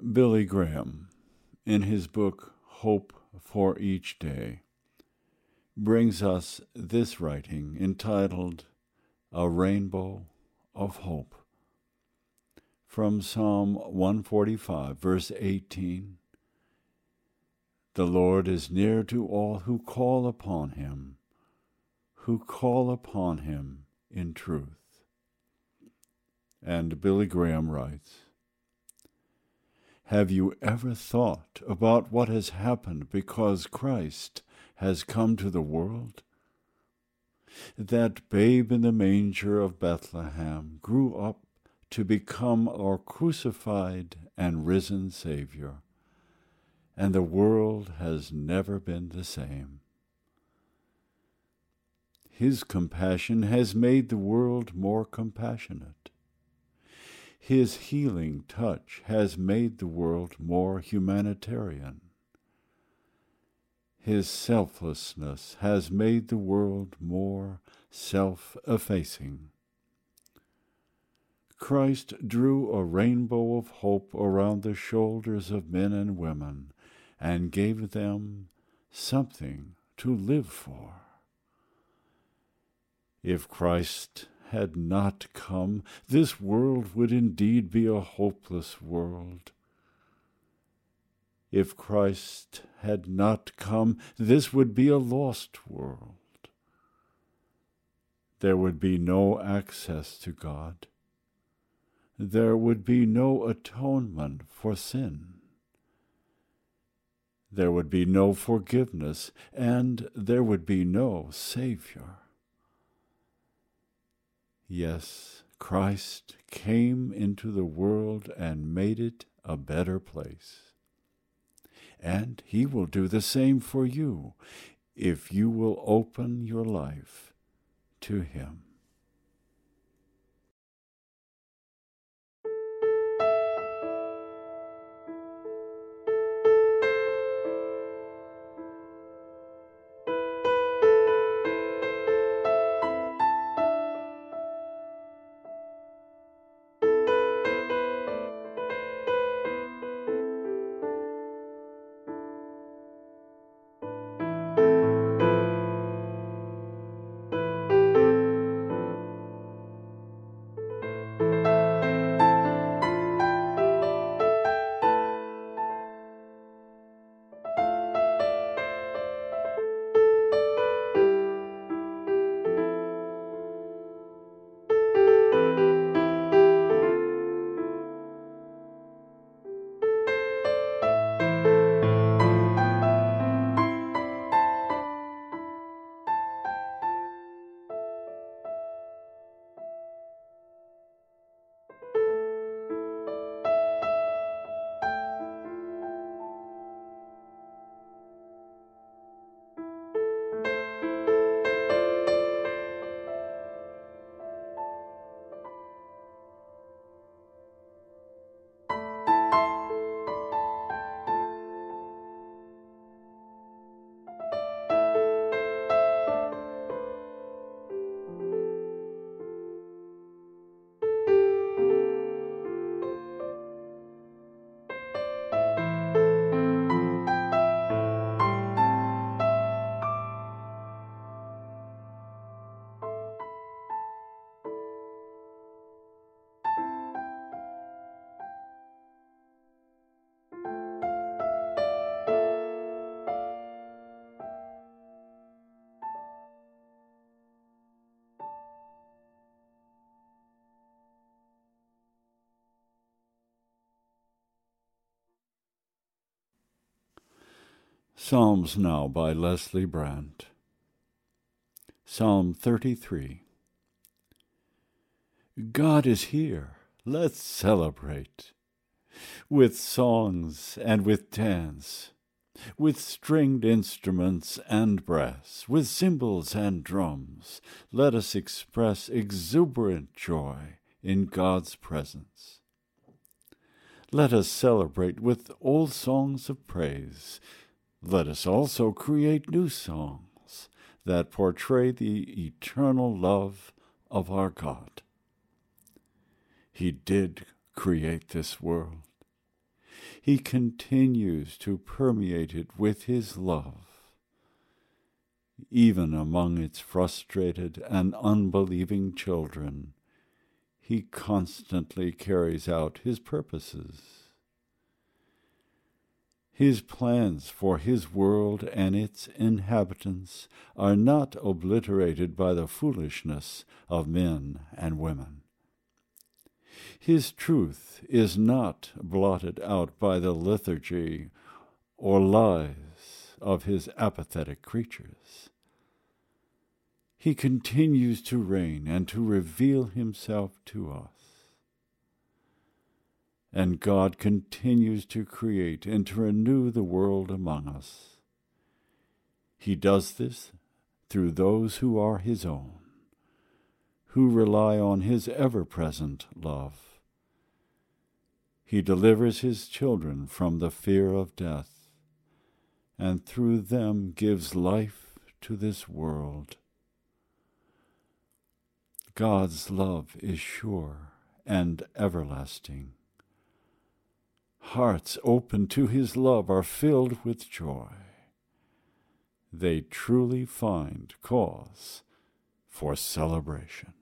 Billy Graham, in his book Hope for Each Day, brings us this writing entitled A Rainbow of Hope from Psalm 145, verse 18. The Lord is near to all who call upon him, who call upon him in truth. And Billy Graham writes, Have you ever thought about what has happened because Christ has come to the world? That babe in the manger of Bethlehem grew up to become our crucified and risen Savior, and the world has never been the same. His compassion has made the world more compassionate. His healing touch has made the world more humanitarian. His selflessness has made the world more self effacing. Christ drew a rainbow of hope around the shoulders of men and women and gave them something to live for. If Christ had not come, this world would indeed be a hopeless world. If Christ had not come, this would be a lost world. There would be no access to God there would be no atonement for sin. There would be no forgiveness, and there would be no Savior. Yes, Christ came into the world and made it a better place. And He will do the same for you if you will open your life to Him. Psalms now by Leslie Brandt. Psalm 33. God is here. Let's celebrate. With songs and with dance, with stringed instruments and brass, with cymbals and drums, let us express exuberant joy in God's presence. Let us celebrate with old songs of praise let us also create new songs that portray the eternal love of our God. He did create this world. He continues to permeate it with His love, even among its frustrated and unbelieving children. He constantly carries out His purposes. His plans for his world and its inhabitants are not obliterated by the foolishness of men and women. His truth is not blotted out by the lethargy or lies of his apathetic creatures. He continues to reign and to reveal himself to us and God continues to create and to renew the world among us. He does this through those who are His own, who rely on His ever present love. He delivers His children from the fear of death, and through them gives life to this world. God's love is sure and everlasting hearts open to his love are filled with joy. They truly find cause for celebration.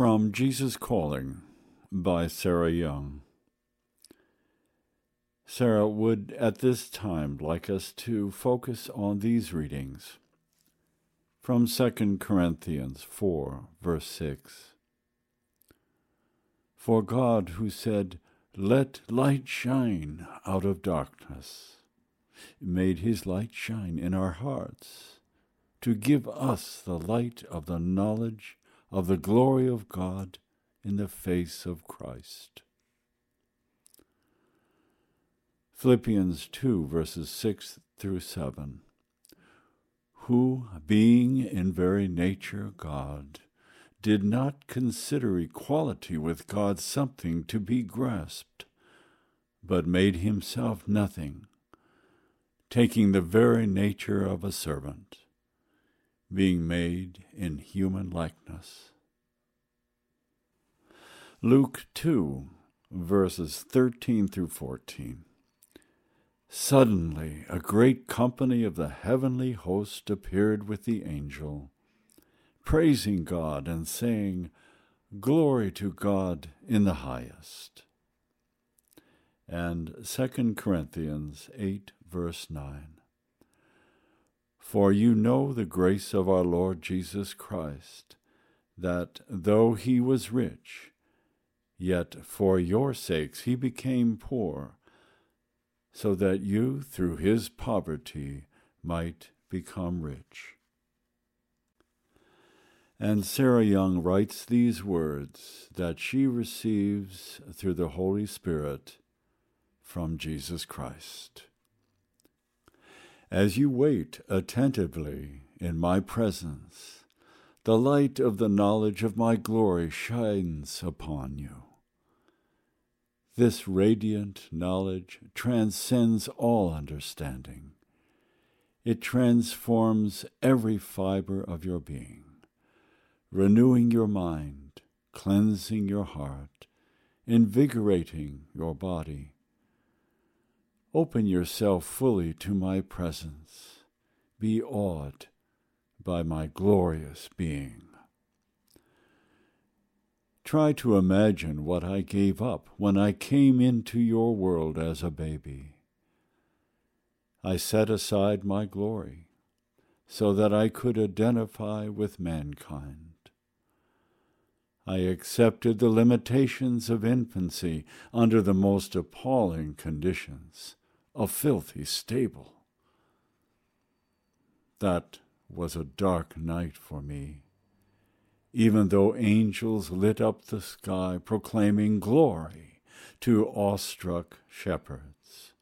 From Jesus Calling by Sarah Young. Sarah would at this time like us to focus on these readings from 2 Corinthians 4, verse 6. For God, who said, Let light shine out of darkness, made his light shine in our hearts to give us the light of the knowledge of the glory of God in the face of Christ. Philippians 2, verses 6 through 7. Who, being in very nature God, did not consider equality with God something to be grasped, but made himself nothing, taking the very nature of a servant, being made in human likeness. Luke 2, verses 13 through 14. Suddenly a great company of the heavenly host appeared with the angel praising God and saying, Glory to God in the highest. And 2 Corinthians 8, verse 9. For you know the grace of our Lord Jesus Christ, that though he was rich, yet for your sakes he became poor, so that you through his poverty might become rich. And Sarah Young writes these words that she receives through the Holy Spirit from Jesus Christ. As you wait attentively in my presence, the light of the knowledge of my glory shines upon you. This radiant knowledge transcends all understanding. It transforms every fiber of your being renewing your mind, cleansing your heart, invigorating your body. Open yourself fully to my presence. Be awed by my glorious being. Try to imagine what I gave up when I came into your world as a baby. I set aside my glory so that I could identify with mankind. I accepted the limitations of infancy under the most appalling conditions, a filthy stable. That was a dark night for me, even though angels lit up the sky proclaiming glory to awestruck shepherds.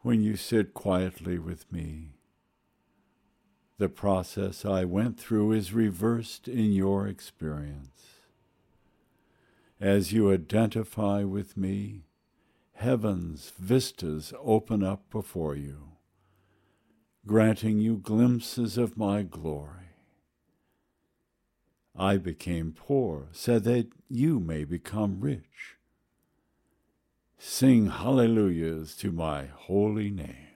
When you sit quietly with me, the process I went through is reversed in your experience. As you identify with me, heaven's vistas open up before you, granting you glimpses of my glory. I became poor so that you may become rich. Sing hallelujahs to my holy name.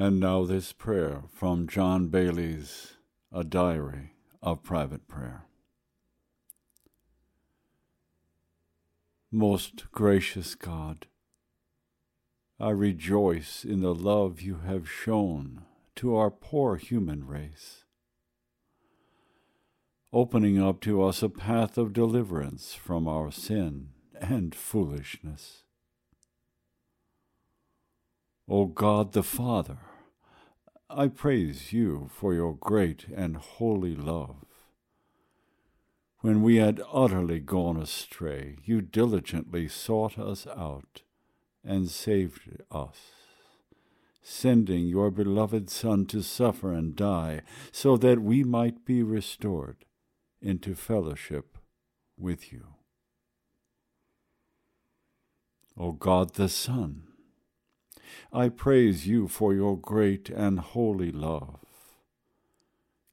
And now this prayer from John Baillie's A Diary of Private Prayer. Most gracious God, I rejoice in the love you have shown to our poor human race, opening up to us a path of deliverance from our sin and foolishness. O God the Father, I praise you for your great and holy love. When we had utterly gone astray, you diligently sought us out and saved us, sending your beloved Son to suffer and die, so that we might be restored into fellowship with you. O God the Son, I praise you for your great and holy love.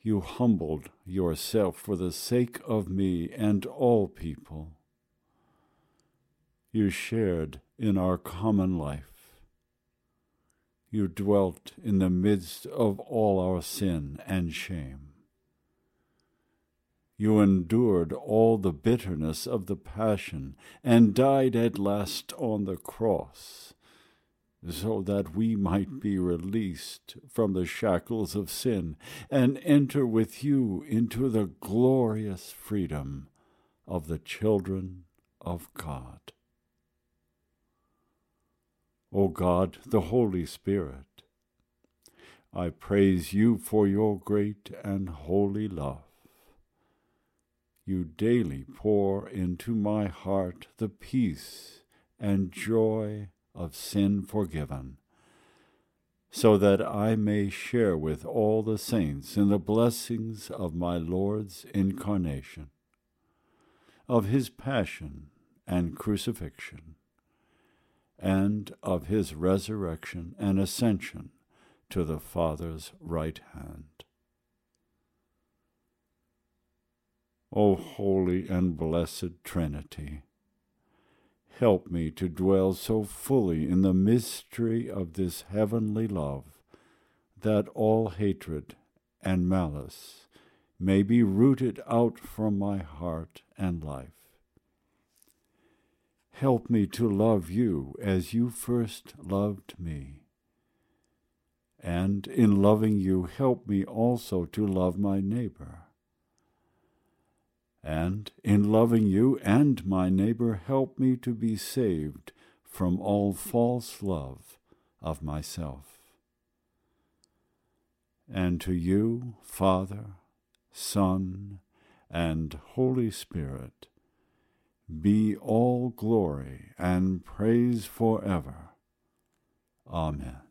You humbled yourself for the sake of me and all people. You shared in our common life. You dwelt in the midst of all our sin and shame. You endured all the bitterness of the passion and died at last on the cross so that we might be released from the shackles of sin and enter with you into the glorious freedom of the children of God. O God, the Holy Spirit, I praise you for your great and holy love. You daily pour into my heart the peace and joy of sin forgiven, so that I may share with all the saints in the blessings of my Lord's incarnation, of his passion and crucifixion, and of his resurrection and ascension to the Father's right hand. O holy and blessed Trinity, Help me to dwell so fully in the mystery of this heavenly love that all hatred and malice may be rooted out from my heart and life. Help me to love you as you first loved me. And in loving you, help me also to love my neighbor and in loving you and my neighbor, help me to be saved from all false love of myself. And to you, Father, Son, and Holy Spirit, be all glory and praise forever. Amen.